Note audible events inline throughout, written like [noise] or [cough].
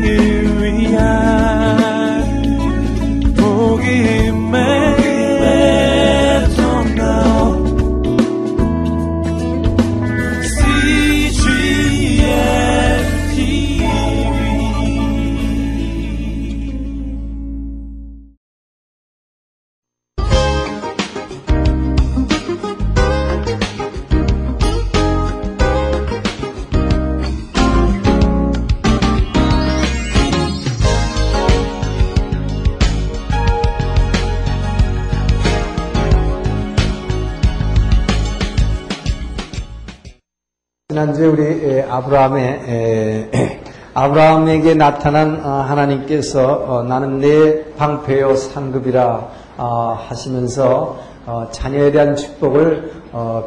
지 아브라함의 [clears throat] 아브라함에게 나타난 어, 하나님께서 어, 나는 내 방패요 상급이라 어, 하시면서 자녀에 대한 축복을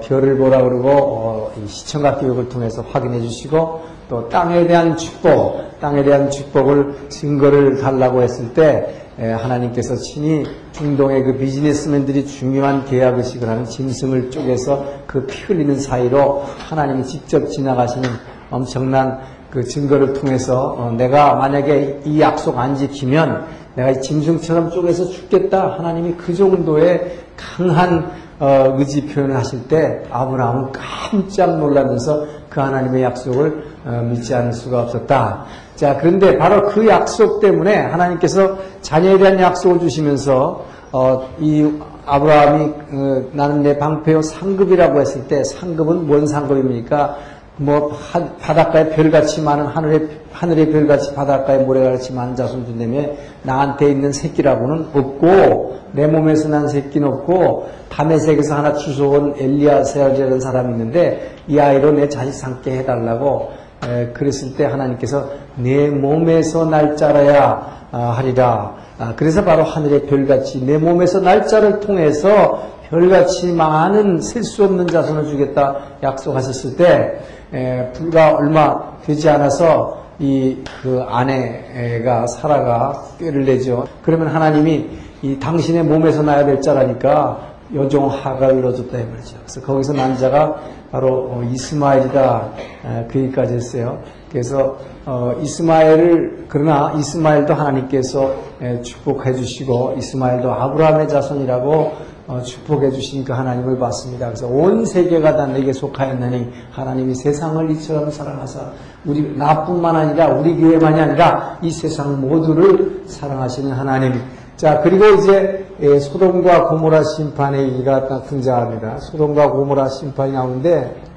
별을 보라 그러고 시청각 교육을 통해서 확인해 주시고 또 땅에 대한 축복, 땅에 대한 축복을 증거를 달라고 했을 때 하나님께서 친히 중동의 그 비즈니스맨들이 중요한 계약 의식을 하는 짐승을 쪼개서 그 피 흘리는 사이로 하나님이 직접 지나가시는 엄청난 그 증거를 통해서 어, 내가 만약에 이 약속 안 지키면 내가 이 짐승처럼 쪼개서 죽겠다 하나님이 그 정도의 강한 어, 의지 표현을 하실 때 아브라함은 깜짝 놀라면서 그 하나님의 약속을 어, 믿지 않을 수가 없었다. 자, 그런데 바로 그 약속 때문에 하나님께서 자녀에 대한 약속을 주시면서 어, 이 아브라함이 어, 나는 내 방패요 상급이라고 했을 때 상급은 뭔 상급입니까? 뭐 바닷가에 별같이 많은 하늘의 하늘의 별같이 바닷가에 모래같이 많은 자손 준다며 나한테 있는 새끼라고는 없고 내 몸에서 난 새끼는 없고 담에색에서 하나 주워온 엘리아세아라는 사람이 있는데 이 아이로 내 자식 삼게 해달라고 에, 그랬을 때 하나님께서 내 몸에서 날짜라야 아, 하리라. 아, 그래서 바로 하늘의 별같이 내 몸에서 날짜를 통해서 별같이 많은 셀 수 없는 자손을 주겠다 약속하셨을 때 에, 불과 얼마 되지 않아서 이 그 아내가 사라가 꾀를 내죠. 그러면 하나님이 이 당신의 몸에서 나야 될 자라니까 여종 하가를 넣어줬다 이 말이죠. 그래서 거기서 난 자가 바로 어, 이스마엘이다 그 얘기까지 했어요. 그래서 어, 이스마엘을 그러나 이스마엘도 하나님께서 축복해 주시고 이스마엘도 아브라함의 자손이라고 어, 축복해 주신 그 하나님을 봤습니다. 그래서 온 세계가 다 내게 속하였나니 하나님이 세상을 이처럼 사랑하사 우리 나뿐만 아니라 우리 교회만이 아니라 이 세상 모두를 사랑하시는 하나님. 자 그리고 이제 소돔과 고모라 심판의 얘기가 등장합니다. 소돔과 고모라 심판이 나오는데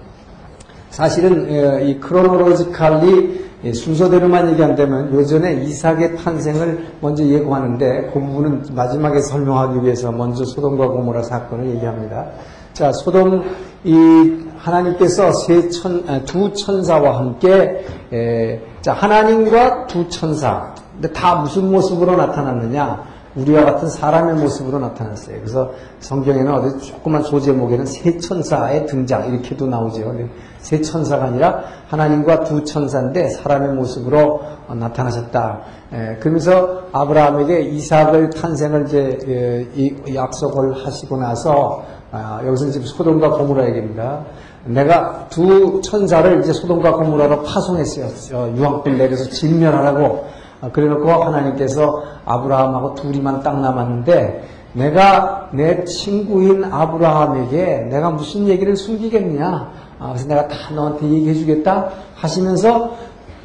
사실은 이 크로노로지칼리 순서대로만 얘기한다면 요전에 이삭의 탄생을 먼저 예고하는데 그 부분은 마지막에 설명하기 위해서 먼저 소돔과 고모라 사건을 얘기합니다. 자, 소돔 이 하나님께서 세 천, 아, 두 천사와 함께 에, 자 하나님과 두 천사. 근데 다 무슨 모습으로 나타났느냐? 우리와 같은 사람의 모습으로 나타났어요. 그래서 성경에는 어디 조그만 소제목에는 세 천사의 등장 이렇게도 나오죠. 세 천사가 아니라 하나님과 두 천사인데 사람의 모습으로 나타나셨다. 예, 그러면서 아브라함에게 이삭을 탄생을 이제 예, 약속을 하시고 나서 아, 여기서 지금 소돔과 고무라 얘기입니다. 내가 두 천사를 이제 소돔과 고무라로 파송했어요. 유황불 내려서 진멸하라고. 아, 그래놓고 하나님께서 아브라함하고 둘이만 딱 남았는데 내가 내 친구인 아브라함에게 내가 무슨 얘기를 숨기겠냐? 아, 그래서 내가 다 너한테 얘기해 주겠다 하시면서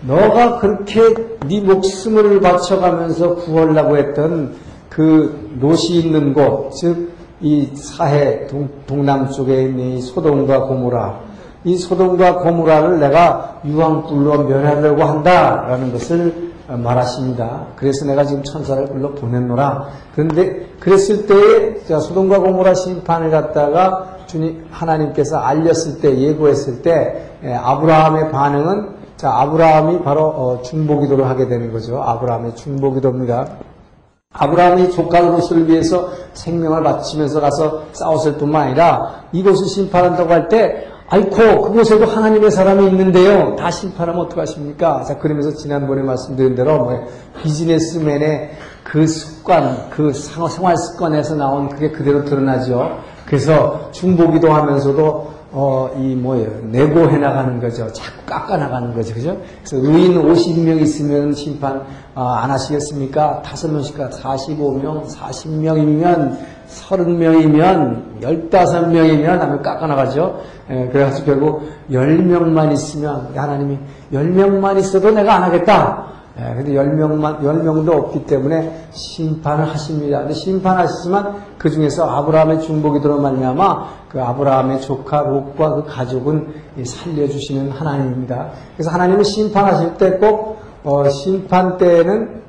너가 그렇게 네 목숨을 바쳐가면서 구하려고 했던 그 롯이 있는 곳, 즉 이 사해 동, 남쪽에 있는 이 소돔과 고모라, 이 소돔과 고모라를 내가 유황불로 멸하려고 한다라는 것을 말하십니다. 그래서 내가 지금 천사를 불러 보냈노라. 그런데 그랬을 때에 소돔과 고모라 심판을 갖다가 주님 하나님께서 알렸을 때 예고했을 때 예, 아브라함의 반응은 자 아브라함이 바로 어, 중보기도를 하게 되는 거죠. 아브라함의 중보기도입니다. 아브라함이 조카 노릇을 위해서 생명을 바치면서 가서 싸웠을 뿐만 아니라 이곳을 심판한다고 할 때 아이코 그곳에도 하나님의 사람이 있는데요. 다 심판하면 어떡하십니까? 자 그러면서 지난번에 말씀드린 대로 뭐 비즈니스맨의 그 습관, 그 생활 습관에서 나온 그게 그대로 드러나죠. 그래서 중보기도 하면서도 어, 이 뭐예요? 내고해 나가는 거죠. 자꾸 깎아 나가는 거죠. 그죠? 그래서 의인 50명 있으면 심판 어, 안 하시겠습니까? 5명씩 45명, 40명이면 30명이면 15명이면 하면 깎아 나가죠. 예, 그래가지고 결국 10명만 있으면 하나님이 10명만 있어도 내가 안 하겠다. 예, 근데 10명만, 10명도 없기 때문에 심판을 하십니다. 근데 심판하시지만 그 중에서 아브라함의 중복이 들어 말미암아 그 아브라함의 조카 롯과 그 가족은 살려주시는 하나님입니다. 그래서 하나님은 심판하실 때꼭 어, 심판 때에는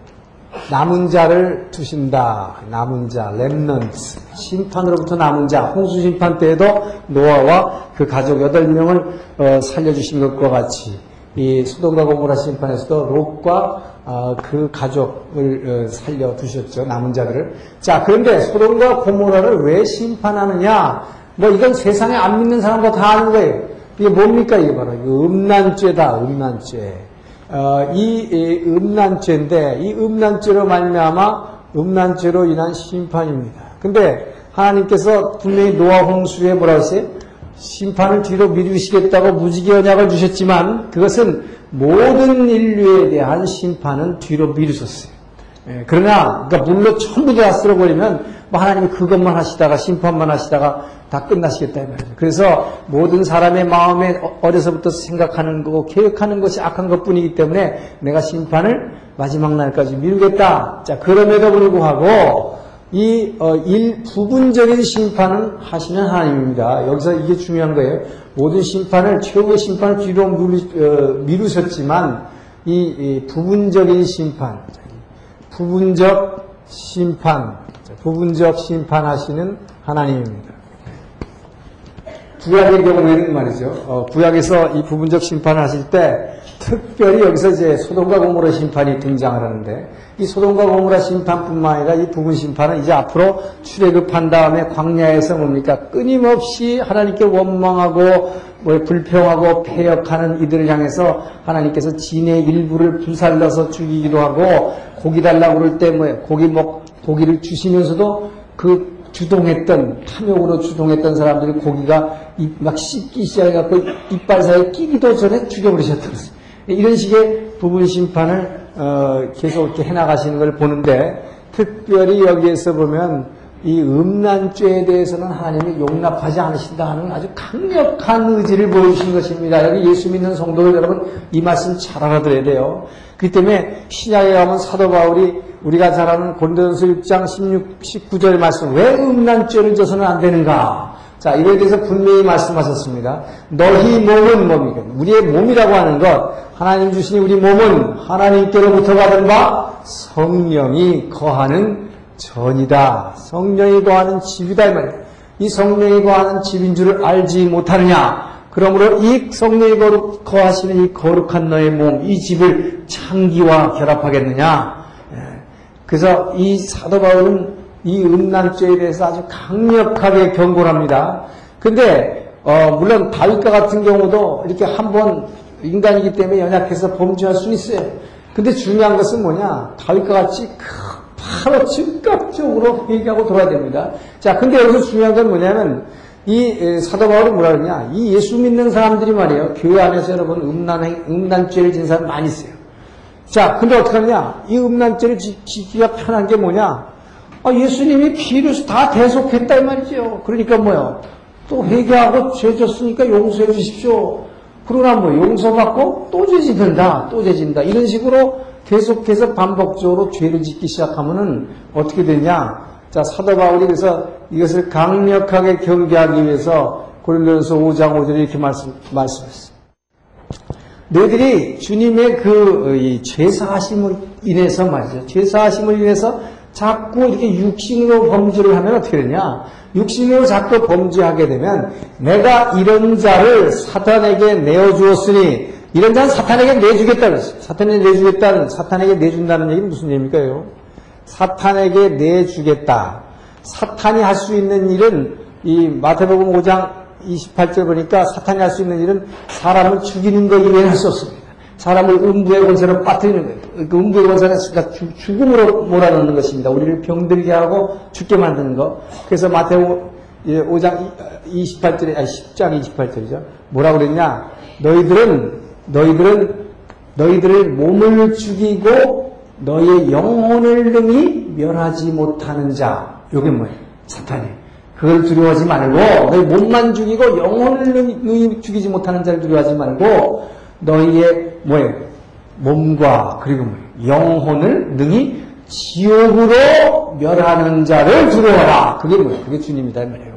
남은 자를 두신다. 남은 자, 렘넌트. 심판으로부터 남은 자. 홍수 심판 때에도 노아와 그 가족 8명을 어, 살려주신 것과 같이 이 소돔과 고모라 심판에서도 롯과 어, 그 가족을 어, 살려 두셨죠. 남은 자들을. 자, 그런데 소돔과 고모라를 왜 심판하느냐? 뭐 이건 세상에 안 믿는 사람도 다 아는 거예요. 이게 뭡니까? 이게 바로 음란죄다. 음란죄. 어, 이, 이 음란죄인데 이 음란죄로 말미암아 음란죄로 인한 심판입니다. 근데 하나님께서 분명히 노아 홍수에 뭐라 했어요? 심판을 뒤로 미루시겠다고 무지개 언약을 주셨지만 그것은 모든 인류에 대한 심판은 뒤로 미루셨어요. 예, 그러나 그러니까 물로 전부 다 쓸어버리면 뭐 하나님이 그것만 하시다가 심판만 하시다가 다 끝나시겠다 이 말이죠. 그래서 모든 사람의 마음에 어, 어려서부터 생각하는 거고 계획하는 것이 악한 것뿐이기 때문에 내가 심판을 마지막 날까지 미루겠다. 자 그럼에도 불구하고 이 어, 일, 부분적인 심판은 하시는 하나님입니다. 여기서 이게 중요한 거예요. 모든 심판을 최후의 심판을 뒤로 미루, 어, 미루셨지만 이, 이, 부분적인 심판, 부분적 심판, 부분적 심판하시는 하나님입니다. 구약의 경우에는 말이죠. 어, 구약에서 이 부분적 심판을 하실 때 특별히 여기서 이제 소돔과 고모라 심판이 등장을 하는데 이 소돔과 고모라 심판뿐만 아니라 이 부분 심판은 이제 앞으로 출애굽한 다음에 광야에서 뭡니까 끊임없이 하나님께 원망하고 뭐 불평하고 폐역하는 이들을 향해서 하나님께서 진의 일부를 불살라서 죽이기도 하고 고기 달라고 그럴 때 뭐 고기 먹 고기를 주시면서도 그 주동했던 탐욕으로 주동했던 사람들이 고기가 막 씹기 시작해갖고 이빨 사이에 끼기도 전에 죽여버리셨던 거예요. 이런 식의 부분 심판을 어, 계속 이렇게 해나가시는 걸 보는데 특별히 여기에서 보면 이 음란죄에 대해서는 하나님이 용납하지 않으신다는 아주 강력한 의지를 보여주신 것입니다. 여기 예수 믿는 성도들 여러분 이 말씀 잘 알아들어야 돼요. 그렇기 때문에 신약에 가면 사도 바울이 우리가 잘 아는 고린도전서 6장 16, 19절 말씀 왜 음란죄를 져서는 안 되는가? 자, 이거에 대해서 분명히 말씀하셨습니다. 너희 몸은 뭡니까? 우리의 몸이라고 하는 것, 하나님 주신 우리 몸은 하나님께로부터 받은 바 성령이 거하는 전이다. 성령이 거하는 집이다. 이 말이에요. 이 성령이 거하는 집인 줄을 알지 못하느냐? 그러므로 이 성령이 거룩, 거하시는 이 거룩한 너의 몸, 이 집을 창기와 결합하겠느냐? 예. 그래서 이 사도 바울은 이 음란죄에 대해서 아주 강력하게 경고를 합니다. 근데, 어, 물론 다윗과 같은 경우도 이렇게 한번 인간이기 때문에 연약해서 범죄할 수 있어요. 근데 중요한 것은 뭐냐? 다윗과 같이 바로 즉각적으로 회개하고 돌아야 됩니다. 자, 근데 여기서 중요한 건 뭐냐면, 이 사도 바울이 뭐라 그러냐? 이 예수 믿는 사람들이 말이에요. 교회 안에서 여러분 음란, 음란죄를 진 사람 많이 있어요. 자, 근데 어떻게 하냐? 이 음란죄를 지키기가 편한 게 뭐냐? 아, 예수님이 피를 다 대속했다 이 말이죠. 그러니까 뭐요? 또 회개하고 죄 졌으니까 용서해 주십시오. 그러나 뭐 용서받고 또 죄 짓는다, 또죄 짓는다. 이런 식으로 계속해서 반복적으로 죄를 짓기 시작하면은 어떻게 되냐? 자, 사도 바울이 그래서 이것을 강력하게 경계하기 위해서 고린도전서 5장 5절에 이렇게 말씀, 말씀했어요. 너희들이 주님의 그 죄사하심을 인해서 말이죠. 죄사하심을 인해서 자꾸 이렇게 육신으로 범죄를 하면 어떻게 되냐? 육신으로 자꾸 범죄하게 되면 내가 이런 자를 사탄에게 내어주었으니 이런 자는 사탄에게 내주겠다. 사탄에게 내주겠다는 사탄에게 내준다는 얘기는 무슨 얘기입니까? 사탄에게 내주겠다. 사탄이 할 수 있는 일은 이 마태복음 5장 28절 보니까 사탄이 할 수 있는 일은 사람을 죽이는 것 이외에는 할 수 없습니다. 사람을 음부의 권세로 빠뜨리는 거예요. 그 음부의 권세는 죽음으로 몰아넣는 것입니다. 우리를 병들게 하고 죽게 만드는 것. 그래서 마태복음 5장 28절에, 아니 10장 28절이죠. 뭐라고 그랬냐? 너희들은, 너희들은, 너희들의 몸을 죽이고 너희의 영혼을 능히 멸하지 못하는 자. 요게 뭐예요? 사탄이. 그걸 두려워하지 말고, 너희 몸만 죽이고 영혼을 능히 죽이지 못하는 자를 두려워하지 말고, 너희의 뭐예요? 몸과 그리고? 영혼을 능히 지옥으로 멸하는 자를 두려워라. 그게 뭐예요? 그게 주님이다 말이에요.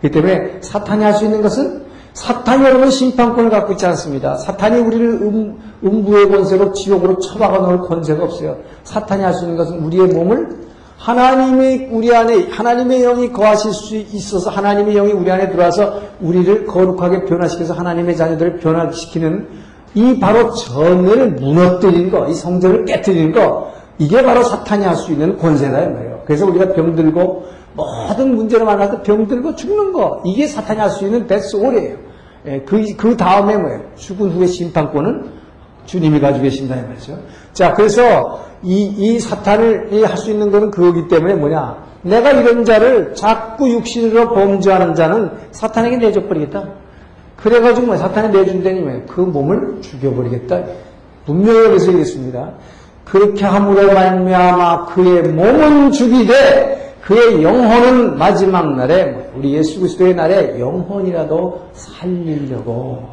그렇기 때문에 사탄이 할 수 있는 것은 사탄이 여러분 심판권을 갖고 있지 않습니다. 사탄이 우리를 음, 음부의 권세로 지옥으로 처박아 놓을 권세가 없어요. 사탄이 할 수 있는 것은 우리의 몸을 하나님의 우리 안에 하나님의 영이 거하실 수 있어서 하나님의 영이 우리 안에 들어와서 우리를 거룩하게 변화시켜서 하나님의 자녀들을 변화시키는 이 바로 전을 무너뜨리는 거, 이 성전을 깨뜨리는 거, 이게 바로 사탄이 할 수 있는 권세다 이 말이에요. 그래서 우리가 병들고 모든 문제를 때 병들고 죽는 거, 이게 사탄이 할 수 있는 데스올이에요. 예, 그, 그 다음에 뭐예요? 죽은 후의 심판권은 주님이 가지고 계신다 이 말이죠. 자, 그래서 이, 이 사탄을 할 수 있는 것은 그거기 때문에 뭐냐? 내가 이런 자를 자꾸 육신으로 범죄하는 자는 사탄에게 내줘버리겠다. 그래가지고 뭐 사탄이 내준다니 뭐그 몸을 죽여버리겠다. 분명히 여기서 얘기했습니다. 그렇게 함으로 말미암아 그의 몸은 죽이되 그의 영혼은 마지막 날에 우리 예수 그리스도의 날에 영혼이라도 살리려고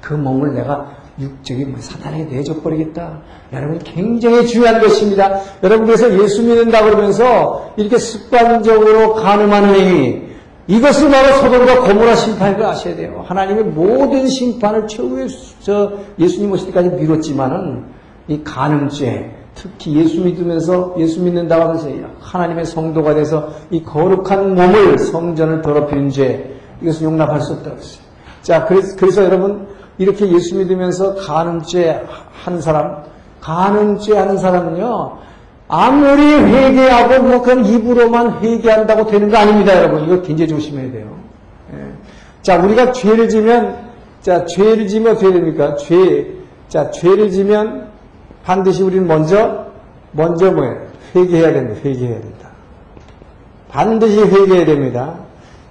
그 몸을 내가 육적인 뭐 사탄에게 내줘버리겠다. 여러분 굉장히 중요한 것입니다. 여러분 그래서 예수 믿는다 그러면서 이렇게 습관적으로 가늠하는 행위 이것을 바로 소돔과 고모라 심판인 걸 아셔야 돼요. 하나님의 모든 심판을 최후의 저 예수님 오실 때까지 미뤘지만은 이 간음죄 특히 예수 믿으면서 예수 믿는다고 하면서 하나님의 성도가 돼서 이 거룩한 몸을 성전을 더럽히는 죄 이것은 용납할 수 없다고 했어요. 자 그래서, 그래서 여러분 이렇게 예수 믿으면서 간음죄 한 사람 간음죄 하는 사람은요 아무리 회개하고 뭐 그냥 입으로만 회개한다고 되는 거 아닙니다, 여러분. 이거 굉장히 조심해야 돼요. 예. 자, 우리가 죄를 지면, 자, 죄를 지면 어떻게 됩니까? 죄, 자, 죄를 지면 반드시 우리는 먼저, 먼저 뭐예요? 회개해야 됩니다. 회개해야 된다. 반드시 회개해야 됩니다.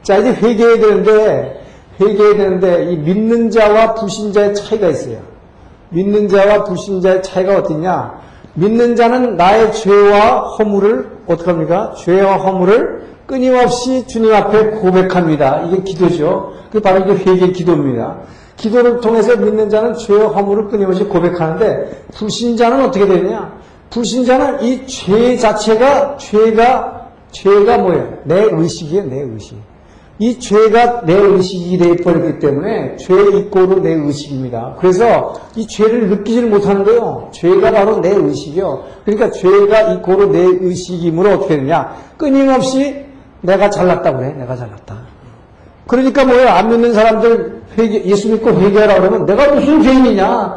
자, 이제 회개해야 되는데, 회개해야 되는데, 이 믿는 자와 불신자의 차이가 있어요. 믿는 자와 불신자의 차이가 어떻냐? 믿는 자는 나의 죄와 허물을 어떡합니까? 죄와 허물을 끊임없이 주님 앞에 고백합니다. 이게 기도죠. 그 바로 이게 회개 기도입니다. 기도를 통해서 믿는 자는 죄와 허물을 끊임없이 고백하는데 불신자는 어떻게 되느냐? 불신자는 이 죄 자체가 죄가 죄가 뭐예요? 내 의식이에요, 내 의식. 이 죄가 내 의식이 되어버렸기 때문에 죄의 이꼬로 내 의식입니다. 그래서 이 죄를 느끼지를 못하는 거예요. 죄가 바로 내 의식이요. 그러니까 죄가 이꼬로 내 의식이므로 어떻게 되냐? 끊임없이 내가 잘났다고 그래. 내가 잘났다. 그러니까 뭐예요? 안 믿는 사람들 회개, 예수 믿고 회개하라 그러면 내가 무슨 죄인이냐?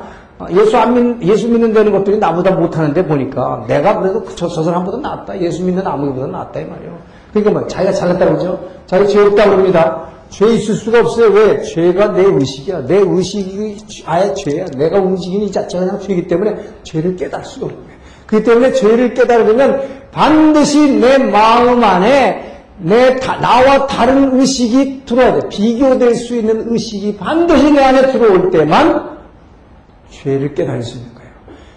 예수 안 믿, 예수 믿는 데는 것들이 나보다 못하는데 보니까 내가 그래도 저, 저 사람보다 낫다. 예수 믿는 아무보다 낫다 이 말이에요. 그러니까 뭐 자기가 잘났다고 그러죠. 자기 죄 없다고 그럽니다. 죄 있을 수가 없어요. 왜? 죄가 내 의식이야. 내 의식이 아예 죄야. 내가 움직이는 이 자체가 그냥 죄이기 때문에 죄를 깨달을 수가 거예요. 그렇기 때문에 죄를 깨달으면 반드시 내 마음 안에 내 다, 나와 다른 의식이 들어와야 돼. 비교될 수 있는 의식이 반드시 내 안에 들어올 때만 죄를 깨달을 수 있는 거예요.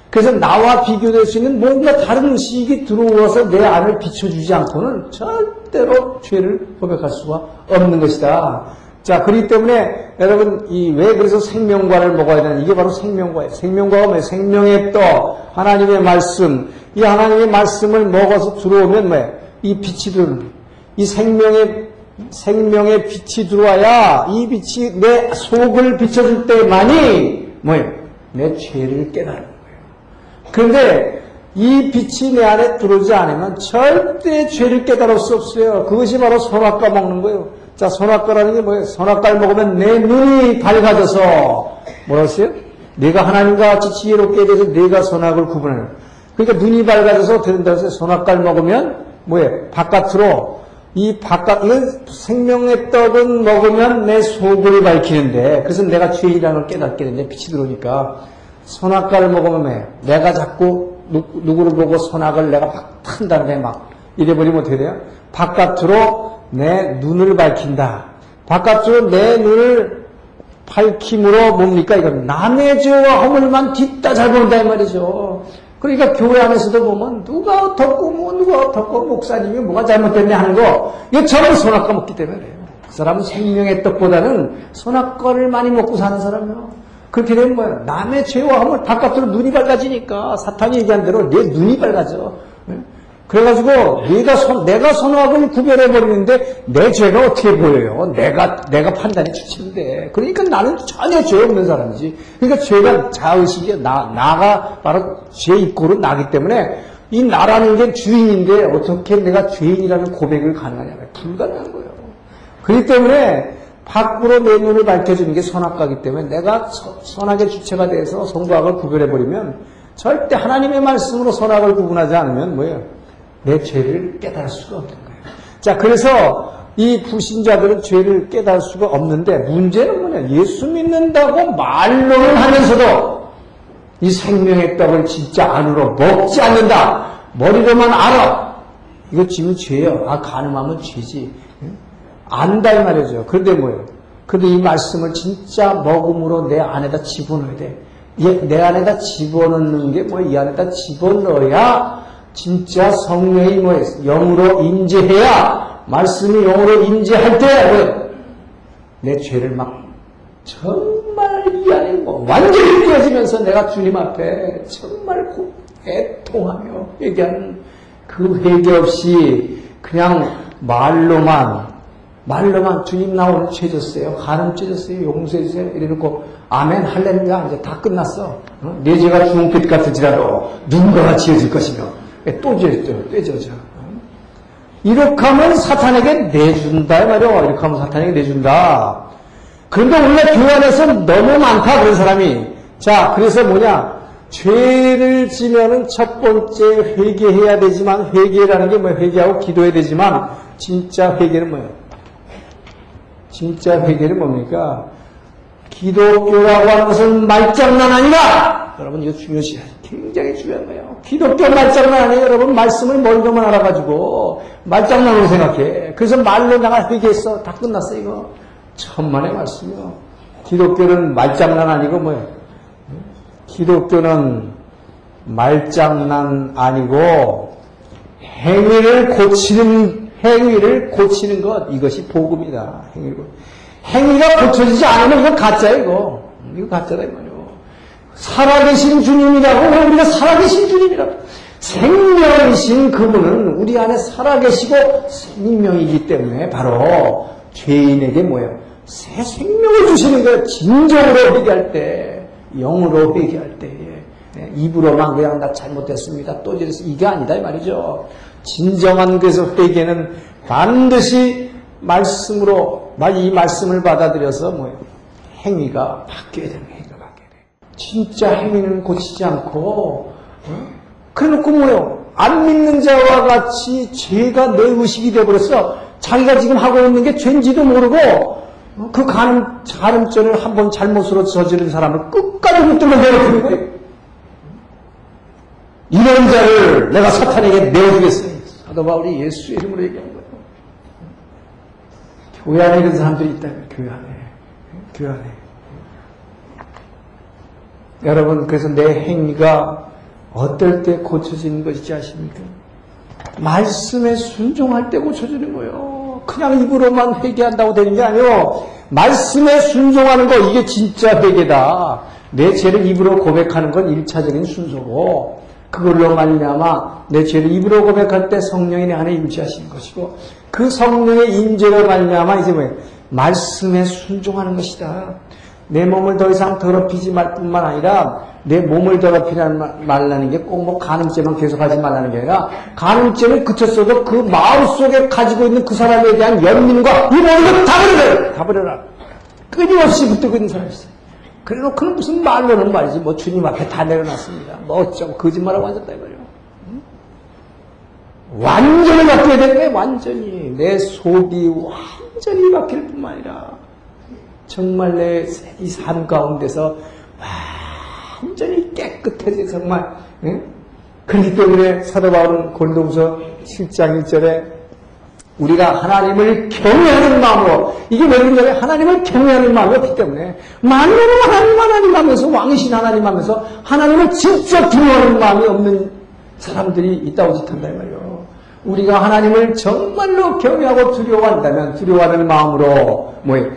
그래서 나와 비교될 수 있는 뭔가 다른 의식이 들어와서 내 안을 비춰주지 않고는 절대로 죄를 고백할 수가 없는 것이다. 자, 그렇기 때문에 여러분, 이 왜 그래서 생명과를 먹어야 되나? 이게 바로 생명과예요. 생명과가 뭐예요? 생명의 떡, 하나님의 말씀. 이 하나님의 말씀을 먹어서 들어오면 뭐예요? 이 빛이 들어오는 이 생명의 생명의 빛이 들어와야 이 빛이 내 속을 비춰줄 때만이 뭐예요? 내 죄를 거예요. 그런데 이 빛이 내 안에 들어오지 않으면 절대 죄를 깨달을 수 없어요. 그것이 바로 선악과 먹는 거예요. 자, 선악과라는 게 뭐예요? 선악과를 먹으면 내 눈이 밝아져서 뭐라 했어요? 내가 하나님과 같이 지혜롭게 돼서 내가 선악을 구분하는 그러니까 눈이 밝아져서 된다고 했어요? 선악과를 먹으면 뭐예요? 바깥으로 이 바깥, 이건 생명의 떡은 먹으면 내 속을 밝히는데, 그래서 내가 죄이라는 걸 깨닫게 되는데, 빛이 들어오니까, 선악과를 먹으면 왜? 내가 자꾸 누, 구를 보고 선악을 내가 막 탄 다음에 막 이래버리면 어떻게 돼요? 바깥으로 내 눈을 밝힌다. 바깥으로 내 눈을 밝힘으로 뭡니까? 이건 남의 죄와 허물만 뒷다 잘 본다 이 말이죠. 그러니까 교회 안에서도 보면 누가 어떻고 뭐 누가 어떻고 목사님이 뭐가 잘못됐냐 하는 거 전부 손아까 먹기 때문에 그래요. 그 사람은 생명의 떡보다는 손아까를 많이 먹고 사는 사람이요. 그렇게 되면 뭐야? 남의 죄와 허물 바깥으로 눈이 밝아지니까 사탄이 얘기한 대로 내 눈이 밝아져. 그래가지고 내가 선, 내가 선악을 구별해 버리는데 내 죄가 어떻게 보여요? 내가 내가 판단이 주체인데 그러니까 나는 전혀 죄 없는 사람이지. 그러니까 죄가 자의식이 나 나가 바로 죄 입고로 나기 때문에 이 나라는 게 주인인데 어떻게 내가 죄인이라는 고백을 가능하냐? 불가능한 거예요. 그렇기 때문에 밖으로 내 눈을 밝혀주는 게 선악과기 때문에 내가 선악의 주체가 돼서 선과악을 구별해 버리면 절대 하나님의 말씀으로 선악을 구분하지 않으면 뭐예요? 내 죄를 깨달을 수가 없는 거예요. 자, 그래서 이 불신자들은 죄를 깨달을 수가 없는데 문제는 뭐냐? 예수 믿는다고 말로는 하면서도 이 생명의 떡을 진짜 안으로 먹지 않는다. 머리로만 알아. 이거 지금 죄예요. 아, 가늠하면 죄지. 안다 이 말이죠. 그런데 뭐예요? 근데 이 말씀을 진짜 먹음으로 내 안에다 집어넣어야 돼. 내 안에다 집어넣는 게 뭐 이 안에다 집어넣어야 진짜 성령이 뭐 영으로 임재해야 말씀이 영으로 임재할 때 내 죄를 막 정말 이 안에 뭐 완전히 깨어지면서 내가 주님 앞에 정말 애통하며 회개하는 그 회개 없이 그냥 말로만 말로만 주님 나 오늘 죄 졌어요. 간음 죄 졌어요. 용서해 주세요. 이래놓고 아멘 할렐루야 이제 다 끝났어. 어? 내 죄가 주홍빛 같을지라도 누군가가 지어질 것이며 또 지어져 또 지어져. 이렇게 하면 사탄에게 내준다 말이야. 이렇게 하면 사탄에게 내준다. 그런데 원래 교회 안에서 너무 많다 그런 사람이. 자 그래서 뭐냐 죄를 지면은 첫 번째 회개해야 되지만 회개라는 게 뭐 회개하고 기도해야 되지만 진짜 회개는 뭐예요? 진짜 회개는 뭡니까? 기독교라고 하는 것은 말장난 아니다! 여러분, 이거 중요시, 굉장히 중요한 거예요. 기독교 말장난 아니에요. 여러분, 말씀을 멀리만 알아가지고, 말장난으로 생각해. 그래서 말로 내가 회개했어. 다 끝났어, 이거. 천만의 말씀이요. 기독교는 말장난 아니고 뭐예요? 기독교는 말장난 아니고, 행위를 고치는 행위를 고치는 것 이것이 복음이다. 행위가 고쳐지지 않으면 이거 가짜야 이거. 이거 가짜다 이 말이요. 살아계신 주님이라고 왜 우리가 살아계신 주님이라고 생명이신 그분은 우리 안에 살아계시고 생명이기 때문에 바로 죄인에게 뭐예요? 새 생명을 주시는 거예요. 진정으로 회개할 때, 영으로 회개할 때, 예, 입으로만 그냥 나 잘못했습니다. 또 이랬어. 이게 아니다 이 말이죠. 진정한 그래서 회개는 반드시 말씀으로 이 말씀을 받아들여서 뭐 행위가 바뀌어야 되는 행위가 바뀌어야 돼. 진짜 행위는 고치지 않고 어? 그래놓고 뭐요? 안 믿는 자와 같이 죄가 내 의식이 되어버렸어. 자기가 지금 하고 있는 게 죄인지도 모르고 어? 그 가늠, 가늠죄를 한번 잘못으로 저지른 사람을 끝까지 붙들고 내려두는 거예요. 이런 자를 내가 사탄에게 내어주겠어요. 사도 바울이 예수 이름으로 얘기한 거예요. 교회 안에 이런 사람들이 있다. 교회 안에. 교회 안에. 여러분, 그래서 내 행위가 어떨 때 고쳐지는 것이지 아십니까? 말씀에 순종할 때 고쳐지는 거예요. 그냥 입으로만 회개한다고 되는 게 아니에요. 말씀에 순종하는 거, 이게 진짜 회개다. 내 죄를 입으로 고백하는 건 1차적인 순서고, 그걸로 말미암아 내 죄를 입으로 고백할 때 성령이 내 안에 임재하시는 것이고 그 성령의 임재로 말미암아 이제 뭐예요? 말씀에 순종하는 것이다. 내 몸을 더 이상 더럽히지 말 뿐만 아니라 내 몸을 더럽히지 말라는 게 꼭 뭐 간음죄만 계속하지 말라는 게 아니라 간음죄를 그쳤어도 그 마음속에 가지고 있는 그 사람에 대한 연민과 이 모든 것다 버려라! 다 버려라! 끊임없이 붙들고 있는 사람이 있어요. 그래놓고는 무슨 말로는 말이지. 뭐 주님 앞에 다 내려놨습니다. 뭐 어쩌고 거짓말하고 앉았다 이거요. 응? 완전히 바뀌어야 되는 거예요. 완전히. 내 속이 완전히 바뀔 뿐만 아니라 정말 내 이 삶 가운데서 완전히 깨끗해져 정말 응? 그렇기 때문에 사도 바울은 고린도후서 7장 1절에 우리가 하나님을 경외하는 마음으로 이게 왜 그러냐면 하나님을 경외하는 마음이 없기 때문에 만나는 하나님 하나님 하면서 왕이신 하나님 하면서 하나님을 진짜 두려워하는 마음이 없는 사람들이 있다고 짓한다 이 말이에요. 우리가 하나님을 정말로 경외하고 두려워한다면 두려워하는 마음으로 뭐예요?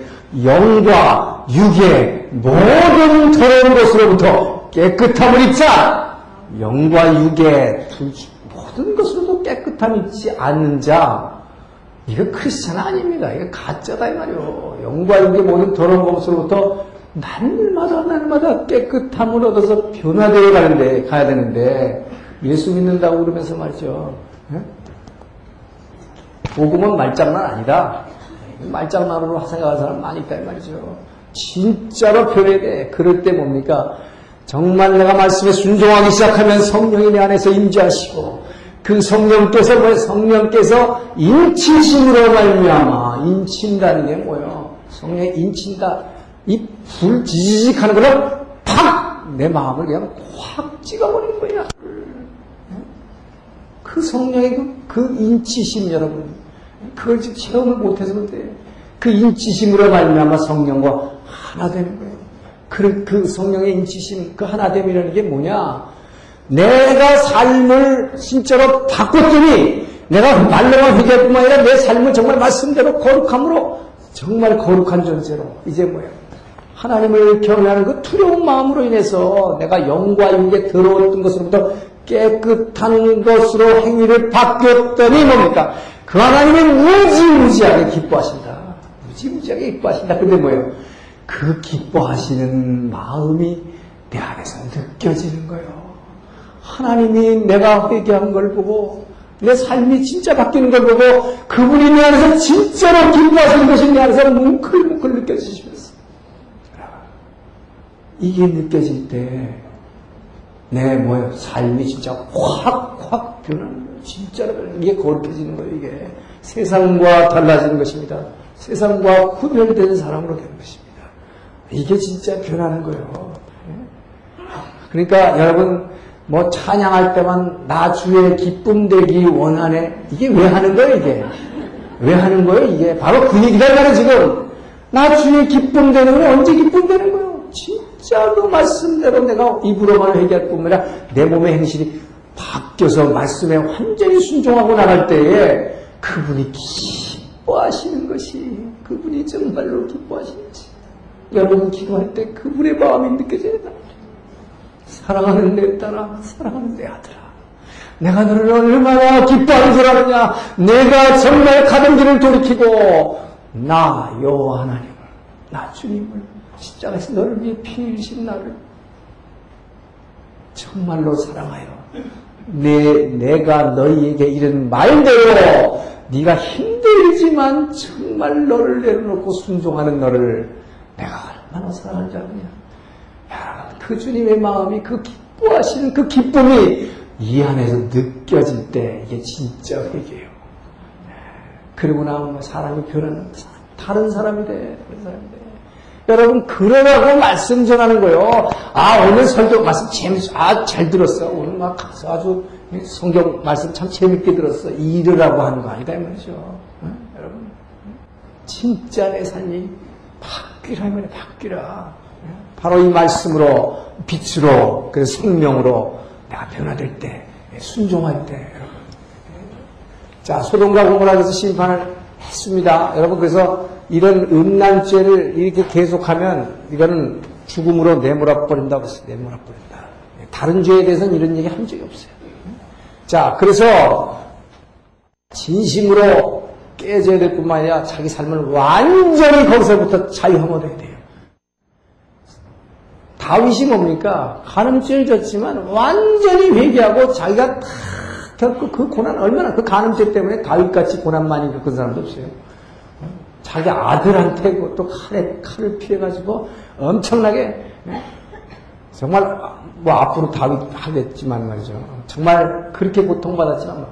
영과 육의 모든 더러운 것으로부터 깨끗함을 입자. 영과 육의 모든 것으로도 깨끗함 있지 않는 자 이거 크리스찬 아닙니다. 이거 가짜다 이 말이요. 영과 육의 모든 더러운 것으로부터 날마다 날마다 깨끗함을 얻어서 변화되어 가는데 가야 되는데 예수 믿는다고 그러면서 말이죠. 네? 복음은 말장난 아니다. 말장난으로 생각하는 사람 많이 있다 이 말이죠. 진짜로 변해야 돼. 그럴 때 뭡니까? 정말 내가 말씀에 순종하기 시작하면 성령이 내 안에서 임재하시고 그 성령께서 뭐 성령께서 인치심으로 말미암아 인친다는 게 뭐예요? 성령이 인친다. 이 불 지지직하는 거를 팍 내 마음을 그냥 확 찍어버리는 거야. 그 성령의 그, 그 인치심 여러분 그걸 지금 체험을 못해서 그런데 그 인치심으로 말미암아 성령과 하나 되는 거예요. 그, 그 성령의 인치심 그 하나 됨이라는 게 뭐냐? 내가 삶을 진짜로 바꿨더니 내가 말로만 회개할 뿐만 아니라 내 삶을 정말 말씀대로 거룩함으로 정말 거룩한 존재로 이제 뭐야 하나님을 경외하는 그 두려운 마음으로 인해서 내가 영과 육에 더러웠던 것으로부터 깨끗한 것으로 행위를 바뀌었더니 뭡니까? 그 하나님이 무지무지하게 기뻐하신다. 무지무지하게 기뻐하신다. 근데 뭐예요? 그 기뻐하시는 마음이 내 안에서 느껴지는 거예요. 하나님이 내가 회개한 걸 보고 내 삶이 진짜 바뀌는 걸 보고 그분이 내 안에서 진짜로 기뻐하시는 것이 내 안에서 뭉클뭉클 느껴지시면서 이게 느껴질 때 내 뭐예요? 삶이 진짜 확 확 변하는 거예요. 진짜로 이게 거룩해지는 거예요. 이게 세상과 달라지는 것입니다. 세상과 구별되는 사람으로 되는 것입니다. 이게 진짜 변하는 거예요. 그러니까 여러분 뭐 찬양할 때만 나 주의 기쁨 되기 원하네. 이게 왜 하는 거예요, 이게? 왜 하는 거예요, 이게? 바로 그 얘기다 말이에요, 지금. 나 주의 기쁨 되는 건 언제 기쁨 되는 거예요? 진짜 그 말씀대로 내가 입으로만 회개할 뿐만 아니라 내 몸의 행실이 바뀌어서 말씀에 완전히 순종하고 나갈 때에 그분이 기뻐하시는 것이 그분이 정말로 기뻐하시는 것이 여러분 기도할 때 그분의 마음이 느껴져야 된다. 사랑하는 내 딸아, 사랑하는 내 아들아. 내가 너를 얼마나 기뻐하는 줄 아느냐? 내가 정말 가던 길을 돌이키고, 나, 여호와 하나님을, 나 주님을, 십자가에서 너를 위해 피 흘리신 나를 정말로 사랑하여 내, 내가 너희에게 이른 말대로 네가 힘들지만 정말 너를 내려놓고 순종하는 너를 내가 얼마나 사랑하는지 아느냐. 그 주님의 마음이 그 기뻐하시는 그 기쁨이 이 안에서 느껴질 때 이게 진짜 회개예요. 그리고 나면 사람이 변하는 다른 사람이 돼. 다른 사람이 돼. 여러분 그러라고 말씀 전하는 거요. 아 오늘 설교 말씀 재밌어. 아잘 들었어. 오늘 막 가서 아주 성경 말씀 참 재밌게 들었어. 이르라고 하는 거 아니다 이 말이죠. 응? 여러분 진짜 내 삶이 바뀌라면 바뀌라. 바로 이 말씀으로 빛으로 그 생명으로 내가 변화될 때 순종할 때 여러분. 자 소돔과 고모라 에서 심판을 했습니다. 여러분 그래서 이런 음란죄를 이렇게 계속하면 이거는 죽음으로 내몰아 버린다고 했어요. 내몰아 버린다. 다른 죄에 대해서는 이런 얘기 한 적이 없어요. 자 그래서 진심으로 깨져야 될 뿐만 아니라 자기 삶을 완전히 거기서부터 자유함얻어야 돼요. 다윗이 뭡니까? 가늠죄를 졌지만 완전히 회개하고 자기가 다 겪고 그 고난 얼마나 그 가늠죄 때문에 다윗같이 고난 많이 겪은 사람도 없어요. 자기 아들한테 또 칼에 칼을 피해가지고 엄청나게 정말 뭐 앞으로 다윗 하겠지만 말이죠. 정말 그렇게 고통받았지만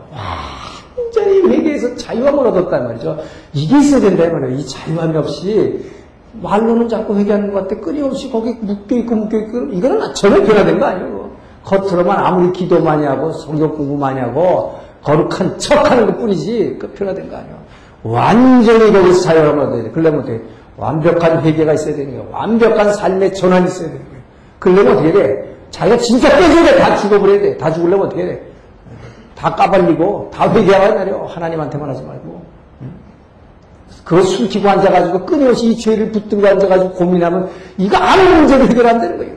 완전히 회개에서 자유함을 얻었단 말이죠. 이게 있어야 된다 말이에요. 이 자유함이 없이 말로는 자꾸 회개하는 것 같아 끊임없이 거기 묶여있고 묶여있고 이거는 전혀 변화된 거 아니에요. 겉으로만 아무리 기도 많이 하고 성경 공부 많이 하고 거룩한 척 하는 것 뿐이지 그 변화된 거 아니야. 완전히 거기서 자유하면 돼. 그러려면 어떻게 완벽한 회개가 있어야 되는 거야. 완벽한 삶의 전환이 있어야 되는 거야. 그러려면 어떻게 돼? 자기가 진짜 깨져야 돼. 다 죽어버려야 돼. 다 죽으려면 어떻게 돼? 다 까발리고 다 말이야. 하나님한테만 하지 말고. 그거 숨기고 앉아가지고 끊임없이 이 죄를 붙들고 앉아가지고 고민하면 이거 아무 문제도 해결 안 되는 거예요.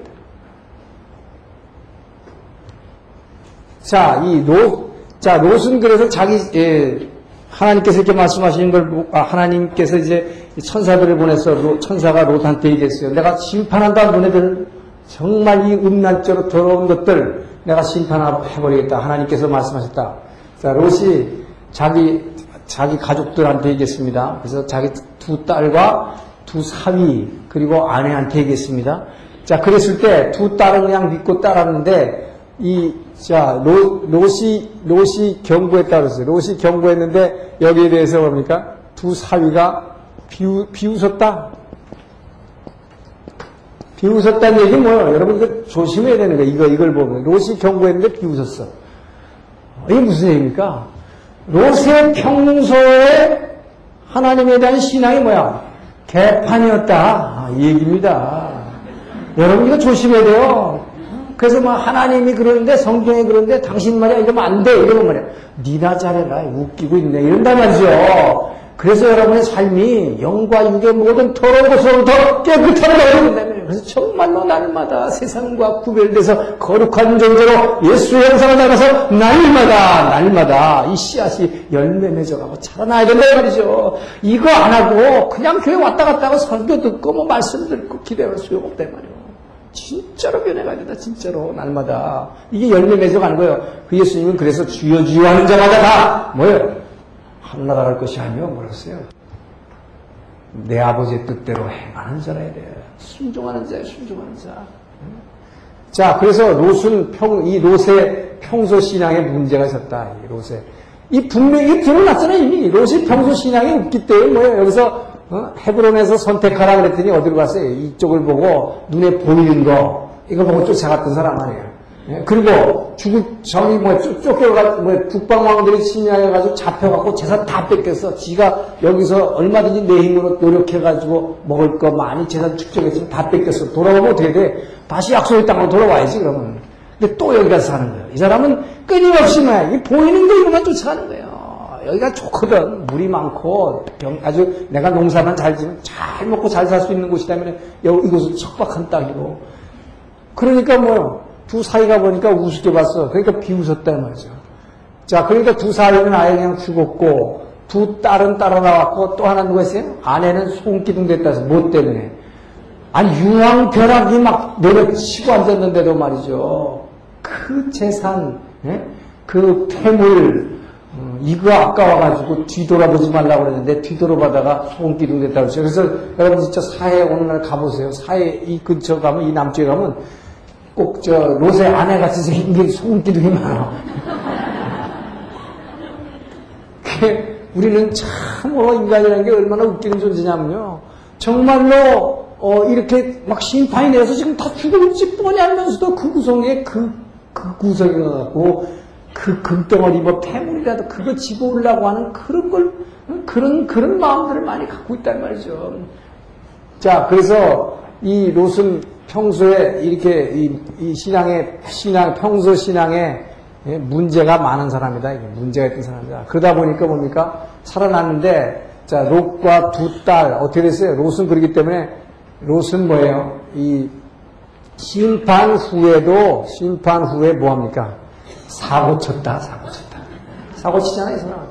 자, 이 롯, 자, 롯은 그래서 자기, 예, 하나님께서 이렇게 말씀하시는 걸, 아, 하나님께서 이제 천사들을 보내서 롯, 천사가 롯한테 얘기했어요. 내가 심판한다, 너네들. 정말 이 음란죄로 더러운 것들 내가 심판해버리겠다. 하나님께서 말씀하셨다. 자, 롯이 자기, 자기 가족들한테 얘기했습니다. 그래서 자기 두 딸과 두 사위, 그리고 아내한테 얘기했습니다. 자, 그랬을 때 두 딸은 그냥 믿고 따랐는데, 이, 자, 로, 롯이, 롯이 경고했다 그랬어요. 롯이 경고했는데, 여기에 대해서 뭡니까? 두 사위가 비우, 비웃었다? 비웃었다는 얘기 뭐예요? 여러분 이거 조심해야 되는 거예요. 이거, 이걸 보면. 롯이 경고했는데 비웃었어. 이게 무슨 얘기입니까? 롯의 평소에 하나님에 대한 신앙이 뭐야? 개판이었다. 아, 이 얘기입니다. 여러분 이거 조심해야 돼요. 그래서 뭐 하나님이 그러는데 성경이 그러는데 당신 말이야 이러면 안 돼. 이러면 말이야. 니나 잘해라. 웃기고 있네. 이런단 말이죠. 그래서 여러분의 삶이 영과 육의 모든 더러운 것으로부터 깨끗하게 되어야 그래서 정말로 날마다 세상과 구별돼서 거룩한 존재로 예수의 형상을 닮아서 날마다 날마다 이 씨앗이 열매 맺어가고 자라나야 된다 말이죠. 이거 안 하고 그냥 교회 왔다 갔다 하고 설교 듣고 뭐 말씀 듣고 기대할 소용없다 말이에요. 진짜로 변해가야 된다, 진짜로, 날마다. 이게 열매 맺어가는 거예요. 그 예수님은 그래서 주여 주여 하는 자마다 다, 뭐예요? 갈 것이 아니요, 뭐랬어요? 내 아버지의 뜻대로 행하는 자라야 돼. 순종하는 자야, 순종하는 자. 자, 그래서 롯은 평, 이 롯의 평소 신앙에 문제가 있었다, 이 롯의. 이 분명히 드러났잖아요, 이미. 롯이 평소 신앙이 없기 때문에 뭐예요? 여기서 어? 헤브론에서 선택하라 그랬더니 어디로 갔어요? 이쪽을 보고 눈에 보이는 거 이거 보고 쫓아갔던 사람 아니에요. 예? 그리고 죽을 저기 뭐 쫓겨가 뭐 북방왕들이 침략해가지고 잡혀갖고 재산 다 뺏겼어. 지가 여기서 얼마든지 내 힘으로 노력해가지고 먹을 거 많이 재산 축적했으면 다 뺏겼어. 돌아오면 어떻게 돼? 다시 약속의 땅으로 돌아와야지 그러면. 근데 또 여기 가서 사는 거예요. 이 사람은 끊임없이 막 보이는 거 이것만 쫓아가는 거예요. 여기가 좋거든. 물이 많고 병, 아주 내가 농사만 잘 지면 잘 먹고 잘 살 수 있는 곳이라면 여기 이곳은 척박한 땅이고. 그러니까 뭐 두 사이가 보니까 우습게 봤어. 그러니까 비웃었다 말이죠. 자, 그러니까 두 사이는 아예 그냥 죽었고 두 딸은 따라 나왔고 또 하나 누가 있어요? 아내는 손기둥 됐다 해서 뭐 때문에? 아니 유황 벼락이 막 내려치고 앉았는데도 말이죠. 그 재산, 예? 그 폐물, 이거 아까워가지고 뒤돌아보지 말라고 그랬는데 뒤돌아보다가 소금기둥 됐다고 그랬어요. 그래서 여러분 진짜 사해 오는 날 가보세요. 사해 이 근처 가면, 이 남쪽에 가면 꼭저 롯의 아내 같이 생긴 게 소금기둥이 많아. 우리는 참으로 인간이라는 게 얼마나 웃기는 존재냐면요. 정말로 어, 이렇게 막 심판이 내려서 지금 다 죽을지 뻔히 알면서도 그 구성에 그, 그 구성이 갖고 그 금덩어리 뭐 폐물이라도 그거 집어오려고 하는 그런 걸 그런 그런 마음들을 많이 갖고 있단 말이죠. 자, 그래서 이 롯은 평소에 이렇게 이, 이 신앙의 신앙 평소 신앙에 예, 문제가 많은 사람이다. 이게 문제가 있던 사람이다. 그러다 보니까 뭡니까 살아났는데 자 롯과 두 딸 어떻게 됐어요? 롯은 그러기 때문에 롯은 뭐예요? 이 심판 후에도 심판 후에 뭐 합니까? 사고 쳤다, 사고 쳤다. 사고 치잖아요, 이 사람.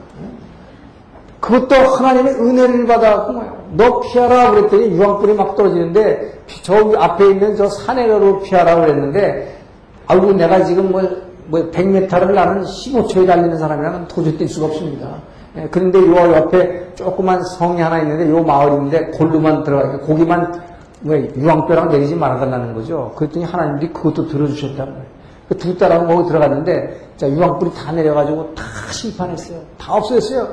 그것도 하나님의 은혜를 뭐야. 너 피하라 그랬더니 유황불이 막 떨어지는데 저 앞에 있는 저 산에로 피하라 그랬는데 아이고 내가 지금 뭐, 뭐 100m를 나는 15초에 달리는 사람이라면 도저히 뛸 수가 없습니다. 예, 그런데 요 옆에 조그만 성이 하나 있는데 요 마을인데 골로만 들어가 고기만 뭐 유황뼈랑 내리지 말아달라는 거죠. 그랬더니 하나님들이 그것도 들어주셨단 말이에요. 두 딸하고 거기 들어갔는데, 자, 유황불이 다 내려가지고 다 심판했어요. 다 없어졌어요.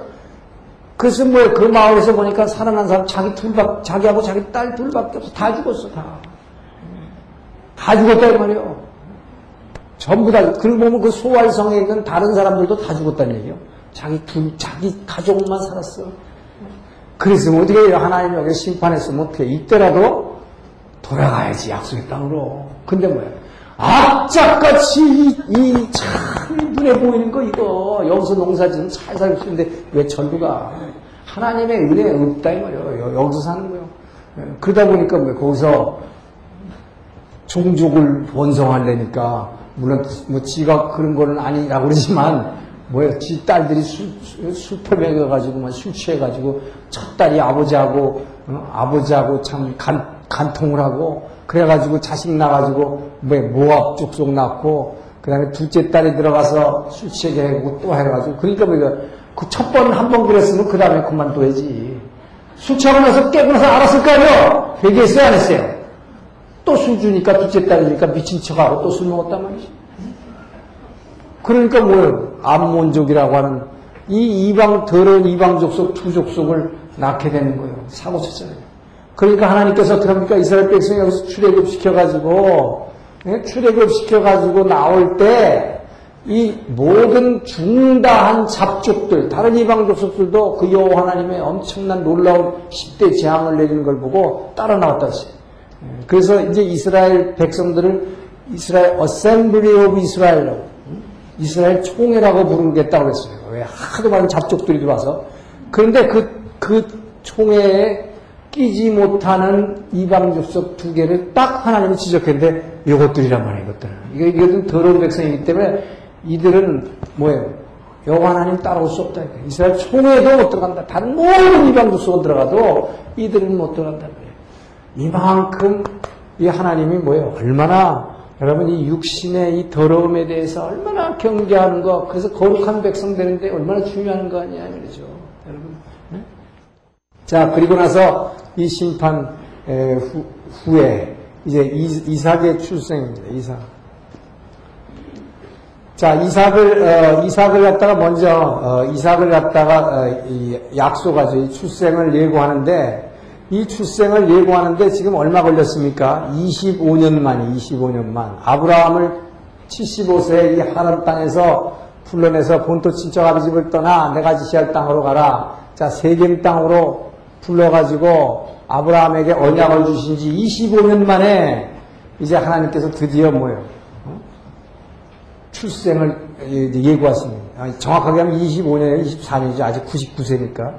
그래서 뭐, 그 마을에서 보니까 살아난 사람, 자기 둘밖, 자기하고 자기 딸 둘밖에 없어. 다 죽었어, 다. 다 죽었다, 이 말이에요. 전부 다, 그리고 보면 그 소활성에 있는 다른 사람들도 다 죽었다는 얘기예요. 자기 둘, 자기 가족만 살았어. 그랬으면 어떻게 하나님 여기 심판했으면 어떻게 이때라도 돌아가야지 약속의 땅으로. 근데 뭐야? 악착같이 이 참 눈에 보이는 거 이거 여기서 농사 지면 잘 살고 있는데 왜 전부가 하나님의 은혜 없다 이 말이에요. 여기서 사는 거예요. 예, 그러다 보니까 뭐 거기서 종족을 번성하려니까 물론 뭐 지가 그런 거는 아니라고 그러지만 뭐야 지 딸들이 술, 술터 먹여 가지고 막술 취해 가지고 첫 딸이 아버지하고 어? 아버지하고 참 간, 간통을 하고 그래가지고 자식 나가지고 뭐 모압 족속 낳고 그다음에 둘째 딸이 들어가서 술 취하게 하고 또 해가지고. 그러니까 뭐그 첫 번 한 번 그랬으면 그 다음에 그만둬야지. 술 취하고 나서 깨고 나서 알았을 거 아니에요? 회개했어요? 안 했어요? 또 술 주니까 둘째 딸이니까 미친 척하고 또 술 먹었단 말이지. 그러니까 뭐예요 암몬족이라고 하는 이 이방 더러운 이방 족속 두 족속을 낳게 되는 거예요. 사고 쳤잖아요 그러니까 하나님께서 어떻게 합니까? 이스라엘 백성이 여기서 출애굽 시켜가지고, 예? 출애굽 시켜가지고 나올 때, 이 모든 중다한 잡족들, 다른 이방 족속들도 그 여호와 하나님의 엄청난 놀라운 10대 재앙을 내리는 걸 보고 따라 나왔다 했어요. 예, 그래서 이제 이스라엘 백성들을 이스라엘 assembly of Israel로 이스라엘 총회라고 부르겠다고 그랬어요. 왜 하도 많은 잡족들이 들어와서 그런데 그, 그 총회에 끼지 못하는 이방 족속 두 개를 딱 하나님이 지적했는데 이것들이란 말이에요. 이것들은 이게 이것은 더러운 백성이기 때문에 이들은 뭐예요? 여호와 하나님 따라올 수 없다. 이스라엘 총회도 못 들어간다. 다른 모든 이방 족속은 들어가도 이들은 못 들어간다. 이만큼 이 하나님이 뭐예요? 얼마나 여러분 이 육신의 이 더러움에 대해서 얼마나 경계하는 거 그래서 거룩한 백성 되는데 얼마나 중요한 거 아니야 말이죠. 여러분. 네? 자 그리고 나서 이 심판 후, 후에 이제 이삭의 출생입니다. 이삭. 자, 이삭을 어, 이삭을 갖다가 먼저 어, 이삭을 갖다가 어, 약속하죠. 출생을 예고하는데 이 출생을 예고하는데 지금 얼마 걸렸습니까? 25년 만이 25년 만. 아브라함을 75세 이 하람 땅에서 불러내서 본토 친척 아비 집을 떠나 내가 지시할 땅으로 가라. 자, 세겜 땅으로 불러가지고 아브라함에게 언약을 주신 지 25년 만에 이제 하나님께서 드디어 뭐예요? 어? 출생을 예고했습니다. 정확하게 하면 25년에 24년이죠. 아직 99세니까.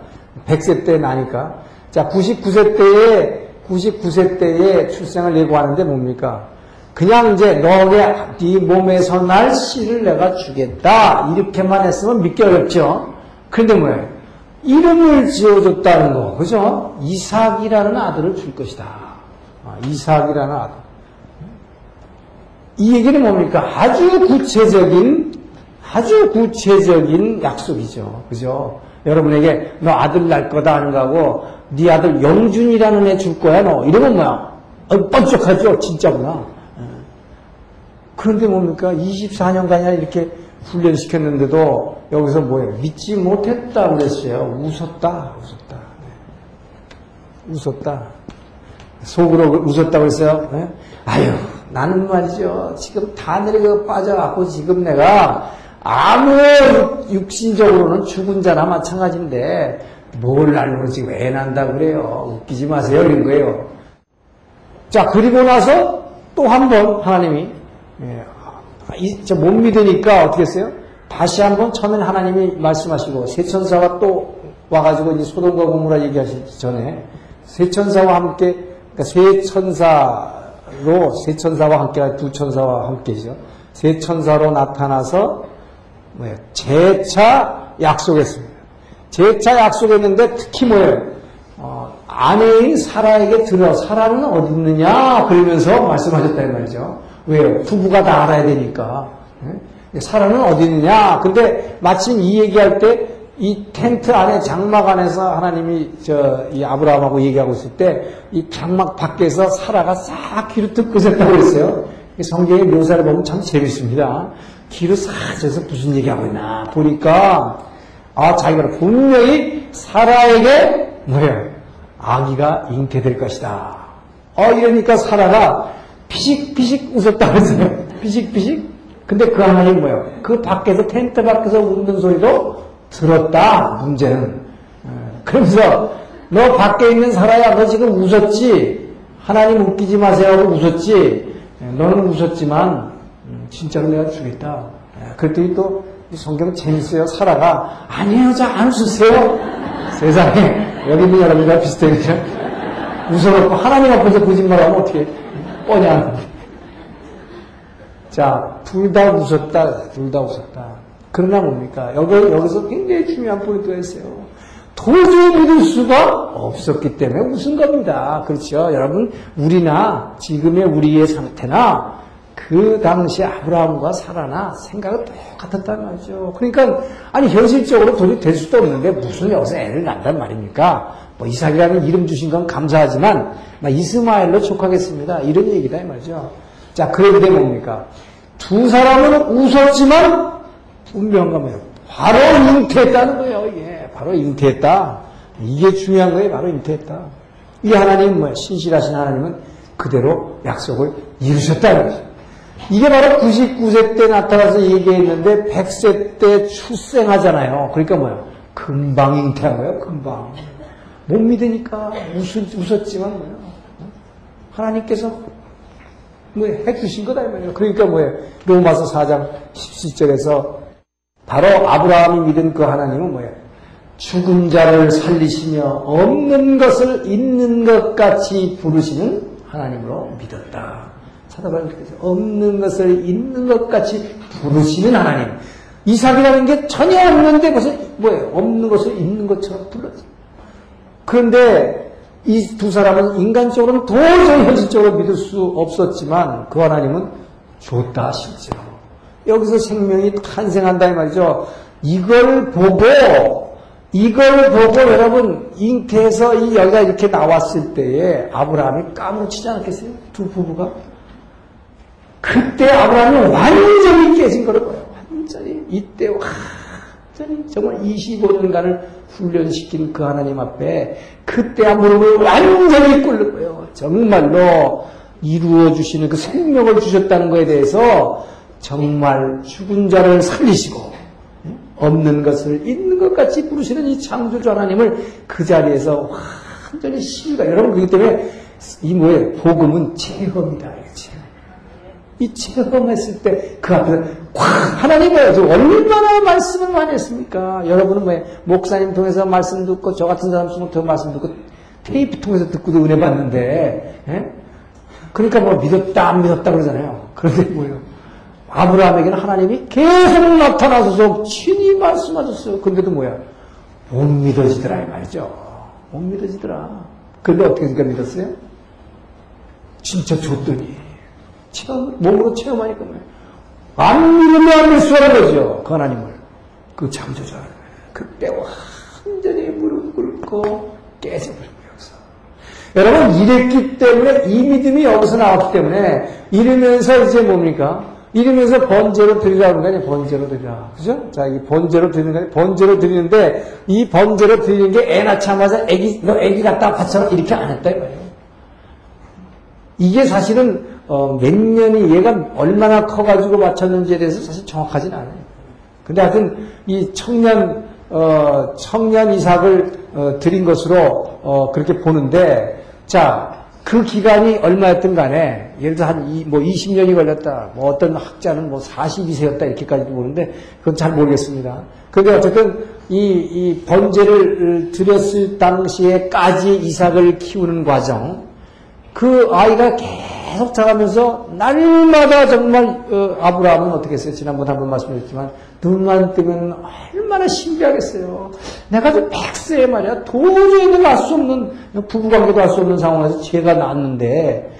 100세 때 나니까. 자, 99세 때에, 99세 때에 출생을 예고하는데 뭡니까? 그냥 이제 너의 네 몸에서 날 씨를 내가 주겠다. 이렇게만 했으면 믿기 어렵죠. 그런데 뭐예요? 이름을 지어줬다는 거, 그죠? 이삭이라는 아들을 줄 것이다. 아, 이삭이라는 아들. 이 얘기는 뭡니까? 아주 구체적인, 아주 구체적인 약속이죠. 그죠? 여러분에게 너 아들 날 거다 하는 거하고 네 아들 영준이라는 애 줄 거야 너 이러면 뭐야? 어, 뻔쩍하죠. 진짜구나. 예. 그런데 뭡니까? 24년간이나 이렇게 훈련시켰는데도 여기서 뭐예요? 믿지 못했다 그랬어요. 웃었다, 웃었다. 네. 웃었다. 속으로 웃었다고 했어요. 네? 아유, 나는 말이죠. 지금 다 내려가 빠져갖고 지금 내가 아무 육신적으로는 죽은 자나 마찬가지인데 뭘 알고 지금 애 난다 그래요. 웃기지 마세요. 이런 거예요. 자, 그리고 나서 또 한 번 하나님이 예, 못 믿으니까 어떻게 했어요? 다시 한번 처음엔 하나님이 말씀하시고 세 천사가 또 와가지고 이제 소돔과 고무라 얘기하시기 전에 세 천사와 함께 그러니까 세 천사로 세 천사와 함께 두 천사와 함께죠. 세 천사로 나타나서 뭐예요? 재차 약속했습니다. 재차 약속했는데 특히 뭐예요? 어, 아내인 사라에게 들어 사라는 어디 있느냐 그러면서 말씀하셨다는 말이죠. 왜요? 부부가 다 알아야 되니까. 사라는 어디 있느냐? 근데 마침 이 얘기할 때 이 텐트 안에 장막 안에서 하나님이 저 이 아브라함하고 얘기하고 있을 때 이 장막 밖에서 사라가 싹 귀로 듣고 있었다고 그랬어요. 성경의 묘사를 보면 참 재밌습니다. 귀로 싹 져서 무슨 얘기하고 있나 보니까 아 자기가 분명히 사라에게 뭐예요? 아기가 잉태될 것이다. 어 이러니까 사라가 피식피식 웃었다고 했어요. 피식피식 근데 그 하나님 뭐예요? 그 밖에서 텐트 밖에서 웃는 소리도 들었다. 문제는. 어, 그러면서 너 밖에 있는 사람야 너 지금 웃었지? 하나님 웃기지 마세요 하고 웃었지? 너는 웃었지만 음, 진짜로 내가 주겠다. 그랬더니 또 성경 재밌어요. 사라가 아니에요. 자안 웃으세요. 세상에 여기 있는 여러분과 비슷해요. 웃어놓고 하나님 앞에서 거짓말하면 어떻게 뻔냐. 자, 둘 다 웃었다. 둘 다 웃었다. 그러나 뭡니까? 여기, 여기서 굉장히 중요한 포인트가 있어요. 도저히 믿을 수가 없었기 때문에 웃은 겁니다. 그렇죠? 여러분, 우리나 지금의 우리의 상태나 그 당시 아브라함과 사라나 생각은 똑같았단 말이죠. 그러니까, 아니, 현실적으로 도저히 될 수도 없는데 무슨 여기서 애를 낳단 말입니까? 뭐 이삭이라는 이름 주신 건 감사하지만, 이스마엘로 촉하겠습니다. 이런 얘기다, 이 말이죠. 자, 그런데 뭡니까? 두 사람은 웃었지만, 분명한 건 뭐예요? 바로 잉태했다는 거예요, 이게. 바로 잉태했다. 이게 중요한 거예요, 바로 잉태했다. 이 하나님, 뭐, 신실하신 하나님은 그대로 약속을 이루셨다는 거죠. 이게 바로 99세 때 나타나서 얘기했는데 100세 때 출생하잖아요. 그러니까 뭐예요? 금방 잉태한 거예요, 금방. 못 믿으니까 웃, 웃었지만 뭐예요? 하나님께서 뭐 해주신 거다 이 말이에요. 그러니까 뭐예요? 로마서 4장 17절에서 바로 아브라함이 믿은 그 하나님은 뭐예요? 죽은 자를 살리시며 없는 것을 있는 것 같이 부르시는 하나님으로 믿었다. 찾아봐요. 없는 것을 있는 것 같이 부르시는 하나님. 이삭이라는 게 전혀 없는데 무슨 뭐예요? 없는 것을 있는 것처럼 불렀어. 그런데 이 두 사람은 인간적으로는 도저히 현실적으로 믿을 수 없었지만 그 하나님은 줬다 실제로. 여기서 생명이 탄생한다 이 말이죠. 이걸 보고 이걸 보고 여러분 잉태해서 이 여기가 이렇게 나왔을 때에 아브라함이 까무치지 않았겠어요? 두 부부가 그때 아브라함이 완전히 깨진 거예요. 완전히 이때 완전히 정말 25년간을 훈련시킨 그 하나님 앞에 그때 무릎을 완전히 꿇는 거예요. 정말로 이루어 주시는 그 생명을 주셨다는 것에 대해서 정말 죽은 자를 살리시고 없는 것을 있는 것 같이 부르시는 이 창조주 하나님을 그 자리에서 완전히 시위가 여러분 그렇기 때문에 이 뭐예요? 복음은 체험이다. 이 체험했을 때 그 앞에서 꽉 하나님이 얼마나 말씀을 많이 했습니까? 여러분은 뭐 목사님 통해서 말씀 듣고 저 같은 사람 통해서 말씀 듣고 테이프 통해서 듣고도 은혜 받는데 예? 그러니까 뭐 믿었다 안 믿었다 그러잖아요. 그런데 뭐예요? 아브라함에게는 하나님이 계속 나타나셔서 친히 말씀하셨어요. 근데도 뭐야? 못 믿어지더라 이 말이죠. 못 믿어지더라. 근데 어떻게 믿었어요? 진짜 줬더니 체험, 몸으로 체험하니까 뭐예요? 안 믿으면 안될 수가 거죠. 그 하나님을. 그 창조자. 그때 완전히 무릎 꿇고 깨져버린 거예요. 여러분, 이랬기 때문에 이 믿음이 여기서 나왔기 때문에 이러면서 이제 뭡니까? 이러면서 번제로 드리라는 거 아니에요? 번제로 드리라. 그죠? 자, 이 번제로 드리는 거 아니에요? 번제로 드리는데 이 번제로 드리는 게 애 낳자마자 애기, 너 애기 갖다 바쳐라. 이렇게 안 했다, 이 말이에요. 이게 사실은 어, 몇 년이 얘가 얼마나 커가지고 맞췄는지에 대해서 사실 정확하진 않아요. 근데 하여튼 이 청년 어, 청년 이삭을 어, 드린 것으로 어, 그렇게 보는데 자. 그 기간이 얼마였든 간에, 예를 들어 한, 이, 뭐 20년이 걸렸다. 뭐 어떤 학자는 뭐 42세였다. 이렇게까지도 보는데, 그건 잘 모르겠습니다. 그런데 어쨌든, 이, 이 번제를 드렸을 당시에까지 이삭을 키우는 과정, 그 아이가 계속 자라면서 날마다 정말 어, 아브라함은 어떻게 했어요? 지난번에 한번 말씀드렸지만 눈만 뜨면 얼마나 신기하겠어요. 내가 좀 백세 말이야 도저히 내가 알 수 없는 부부관계도 할수 없는 상황에서 제가 낳았는데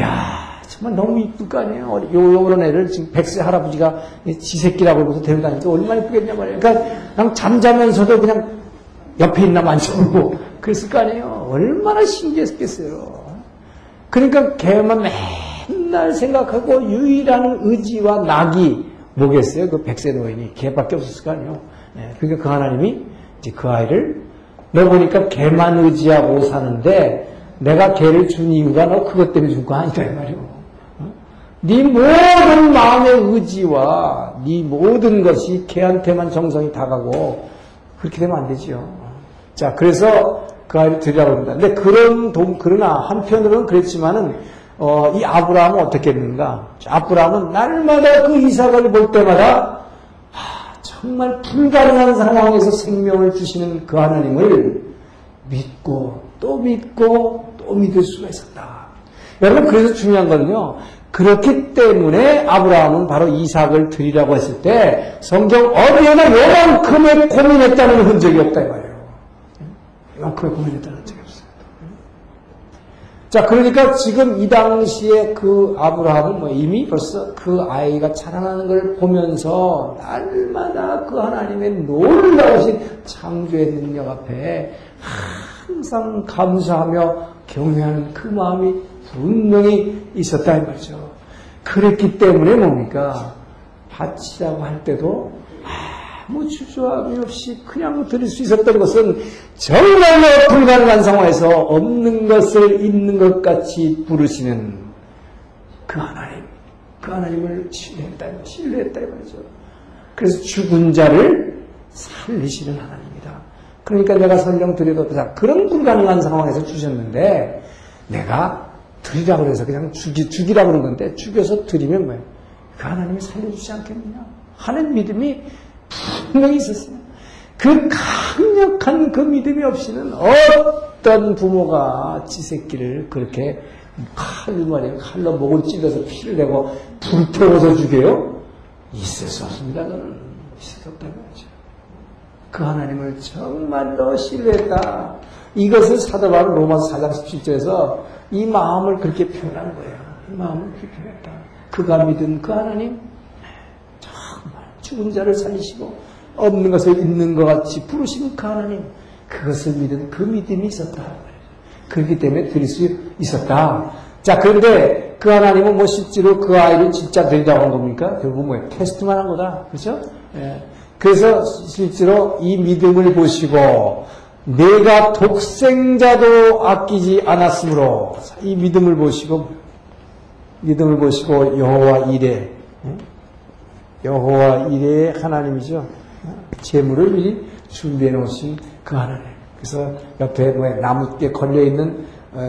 야 정말 너무 이쁠 거 아니에요. 요, 요런 애를 지금 백세 할아버지가 지 새끼라고 그러면서 데려다니까 얼마나 이쁘겠냐 말이에요. 그러니까 그냥 잠자면서도 그냥 옆에 있나 만져보고 그랬을 거 아니에요. 얼마나 신기했겠어요. 그러니까 개만 맨날 생각하고 유일한 의지와 낙이 뭐겠어요? 그 백세 노인이 개밖에 없었을 거 아니에요. 네, 그러니까 그 하나님이 이제 그 아이를 너 보니까 개만 의지하고 사는데 내가 개를 준 이유가 너 그것 때문에 준 거 아니다 이 말이오. 어? 네 모든 마음의 의지와 네 모든 것이 걔한테만 정성이 다가고 그렇게 되면 안 되지요. 자, 그래서 그 아이를 드리라고 합니다. 근데 그런 동, 그러나 한편으로는 그랬지만은 어, 이 아브라함은 어떻게 했는가? 아브라함은 날마다 그 이삭을 볼 때마다 아, 정말 불가능한 상황에서 생명을 주시는 그 하나님을 믿고 또 믿고 또 믿을 수가 있었다. 여러분 그래서 중요한 거는요. 그렇기 때문에 아브라함은 바로 이삭을 드리라고 했을 때 성경 어디에나 요만큼의 고민했다는 흔적이 없다 이 말이에요. 요만큼의 고민했다는 흔적이 없어요. 자, 그러니까 지금 이 당시에 그 아브라함은 뭐 이미 벌써 그 아이가 자라나는 걸 보면서 날마다 그 하나님의 놀라우신 창조의 능력 앞에 항상 감사하며 경외하는 그 마음이 분명히 있었다 이 말이죠. 그랬기 때문에 뭡니까? 바치라고 할 때도 아무 주저함이 없이 그냥 드릴 수 있었던 것은 정말로 불가능한 상황에서 없는 것을 있는 것 같이 부르시는 그 하나님, 그 하나님을 신뢰했다, 신뢰했다 이 말이죠. 그래서 죽은 자를 살리시는 하나님입니다. 그러니까 내가 설령 드려도 그런 불가능한 상황에서 주셨는데 내가 드리라고 해서 그냥 죽이, 죽이라고 그런 건데 죽여서 드리면 뭐예요? 그 하나님이 살려주지 않겠느냐? 하는 믿음이 분명히 있었어요. 그 강력한 그 믿음이 없이는 어떤 부모가 지 새끼를 그렇게 칼로 말이에요. 칼로 목을 찔러서 피를 내고 불태워서 죽여요? 있을 수 없습니다. 저는 있을 수 없다는 거죠. 그 하나님을 정말로 신뢰했다. 이것을 사도 바울 로마서 4장 17절에서 이 마음을 그렇게 표현한 거예요. 이 마음을 그렇게 표현했다. 그가 믿은 그 하나님 죽은 자를 살리시고 없는 것을 있는 것 같이 부르시는 그 하나님 그것을 믿은 그 믿음이 있었다. 그렇기 때문에 드릴 수 있었다. 자, 그런데 그 하나님은 뭐 실제로 그 아이를 진짜 드리라고 한 겁니까? 결국 뭐예요? 테스트만 한 거다. 그렇죠? 예. 그래서 실제로 이 믿음을 보시고 내가 독생자도 아끼지 않았으므로 이 믿음을 보시고 믿음을 보시고 여호와 이레 여호와 이레의 하나님이죠. 재물을 미리 준비해 놓으신 그 하나님. 그래서 옆에 뭐 나무에 걸려 있는 어,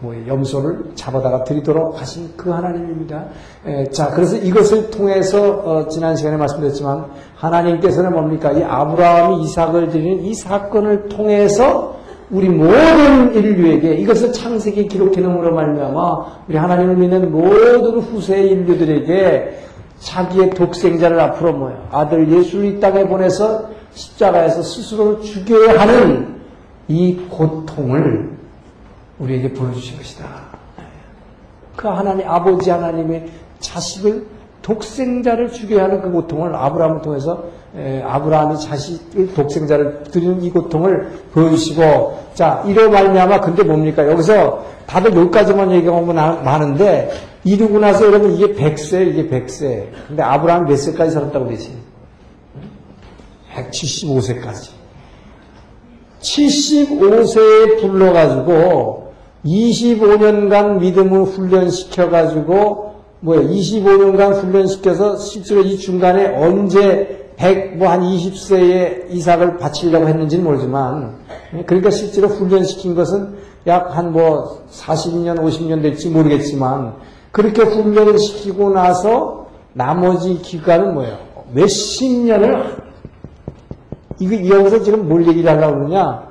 뭐 염소를 잡아다가 드리도록 하신 그 하나님입니다. 에, 자, 그래서 이것을 통해서 어, 지난 시간에 말씀드렸지만 하나님께서는 뭡니까? 이 아브라함이 이삭을 드리는 이 사건을 통해서 우리 모든 인류에게 이것을 창세기 기록해 놓음으로 말미암아 우리 하나님을 믿는 모든 후세 인류들에게 자기의 독생자를 앞으로 모여 아들 예수를 이 땅에 보내서 십자가에서 스스로를 죽여야 하는 이 고통을 우리에게 보여주신 것이다. 그 하나님, 아버지 하나님의 자식을 독생자를 죽여야 하는 그 고통을 아브라함을 통해서 에, 아브라함이 자식을 독생자를 드리는 이 고통을 보여주시고 자 이로 말미암아 근데 뭡니까 여기서 다들 여기까지만 얘기하면 많은데 이루고 나서 여러분 이게 100세 이게 100세 근데 아브라함이 몇 세까지 살았다고 되지? 175세까지 75세에 불러가지고 25년간 믿음을 훈련시켜가지고 뭐야 25년간 훈련시켜서 실제로 이 중간에 언제 100 뭐 한 20세에 이삭을 바치려고 했는지는 모르지만 그러니까 실제로 훈련시킨 것은 약 한 뭐 40년 50년 될지 모르겠지만 그렇게 훈련을 시키고 나서 나머지 기간은 뭐예요? 몇십 년을 이거 여기서 지금 뭘 얘기를 하려고 그러냐?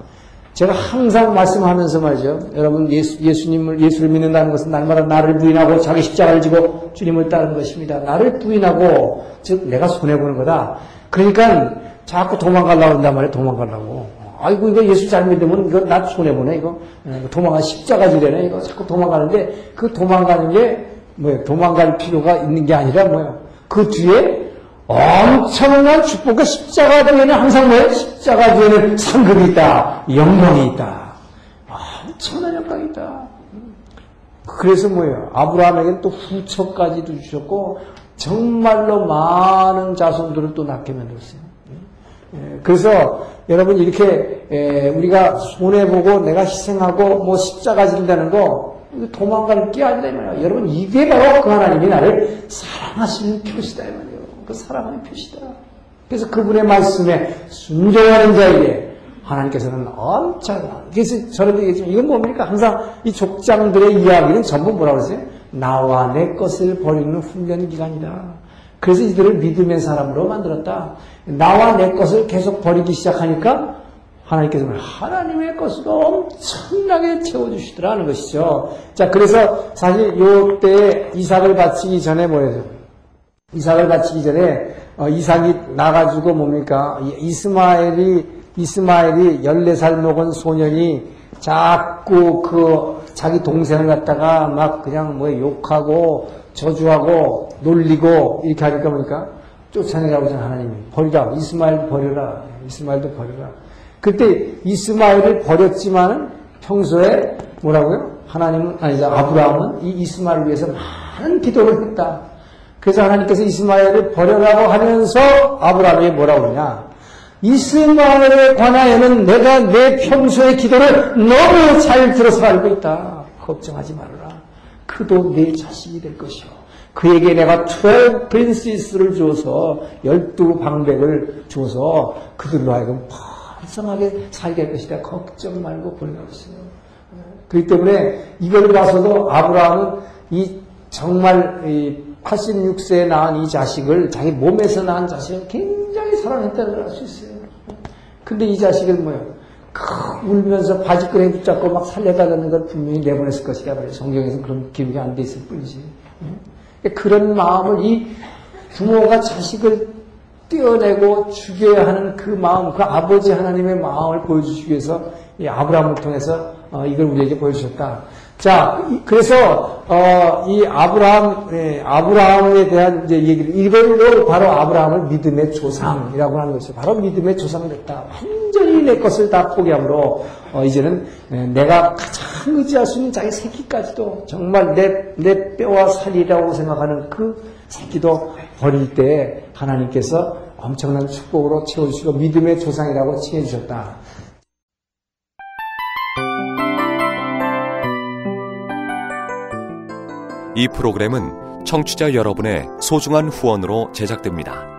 제가 항상 말씀하면서 말이죠. 여러분 예수, 예수님을 예수를 믿는다는 것은 날마다 나를 부인하고 자기 십자가를 지고 주님을 따르는 것입니다. 나를 부인하고 즉 내가 손해 보는 거다. 그러니까 자꾸 도망가려고 한단 말이에요. 도망가려고. 아이고 이거 예수 잘 믿으면 이거 나 손해 보네 이거 도망가 십자가 지려네 이거 자꾸 도망가는데 그 도망가는 게 뭐예요? 도망갈 필요가 있는 게 아니라 뭐예요? 그 뒤에 엄청난 축복과 십자가 뒤에는 항상 뭐예요? 십자가 뒤에는 상급이 있다. 영광이 있다. 엄청난 영광이 있다. 그래서 뭐예요? 아브라함에게는 또 후처까지도 주셨고 정말로 많은 자손들을 또 낳게 만들었어요. 예, 그래서 여러분 이렇게 우리가 손해보고 내가 희생하고 뭐 십자가 진다는 거 도망갈 게 아니다 이 말이야. 여러분 이게 바로 그 하나님이 나를 사랑하시는 표시다 이 말이에요. 그 사랑하는 표시다. 그래서 그분의 말씀에 순종하는 자에게 하나님께서는 엄청난. 그래서 저는 얘기했지만 이건 뭡니까? 항상 이 족장들의 이야기는 전부 뭐라고 그러세요? 나와 내 것을 버리는 훈련 기간이다. 그래서 이들을 믿음의 사람으로 만들었다. 나와 내 것을 계속 버리기 시작하니까 하나님께서는 하나님의 것을 엄청나게 채워주시더라는 것이죠. 자, 그래서 사실 요때 이삭을 바치기 전에 뭐예요? 이삭을 바치기 전에 어, 이삭이 나가지고 뭡니까? 이스마엘이 이스마엘이 14살 먹은 소년이 자꾸 그 자기 동생을 갖다가 막 그냥 뭐 욕하고 저주하고 놀리고 이렇게 하니까 보니까 쫓아내라고 하나님이 버리라 이스마엘 버려라 이스마엘도 버려라 그때 이스마엘을 버렸지만 평소에 뭐라고요? 하나님은 아니 아브라함은 이 이스마엘을 위해서 많은 기도를 했다. 그래서 하나님께서 이스마엘을 버려라고 하면서 아브라함이 뭐라고 그러냐? 이스마엘에 관하여는 내가 내 평소의 기도를 너무 잘 들어서 알고 있다. 걱정하지 말아라. 그도 내 자식이 될 것이요. 그에게 내가 12 프린시스를 주어서 열두 방백을 주어서 그들로 하여금 풍성하게 살게 할 것이다. 걱정 말고 보내라고했어요 그렇기 때문에 이걸 봐서도 아브라함은 이 정말 이 86세에 낳은 이 자식을 자기 몸에서 낳은 자식을 굉장히 사랑했다는 걸 알 수 있어요. 근데 이 자식을 뭐요? 울면서 바지끈에 붙잡고 막 살려달라는 걸 분명히 내보냈을 것이다. 성경에서 그런 기록이 안 돼 있을 뿐이지. 그런 마음을 이 부모가 자식을 떼어내고 죽여야 하는 그 마음, 그 아버지 하나님의 마음을 보여주시기 위해서 이 아브라함을 통해서 어, 이걸 우리에게 보여주셨다. 자, 그래서 어, 이 아브라함, 예, 아브라함에 대한 이제 얘기를 이걸로 바로 아브라함을 믿음의 조상이라고 하는 것이 바로 믿음의 조상이 됐다. 완전히 내 것을 다 포기함으로 어, 이제는 예, 내가 가장 의지할 수 있는 자기 새끼까지도 정말 내, 내 뼈와 살이라고 생각하는 그 새끼도 버릴 때 하나님께서 엄청난 축복으로 채워주시고 믿음의 조상이라고 칭해주셨다. 이 프로그램은 청취자 여러분의 소중한 후원으로 제작됩니다.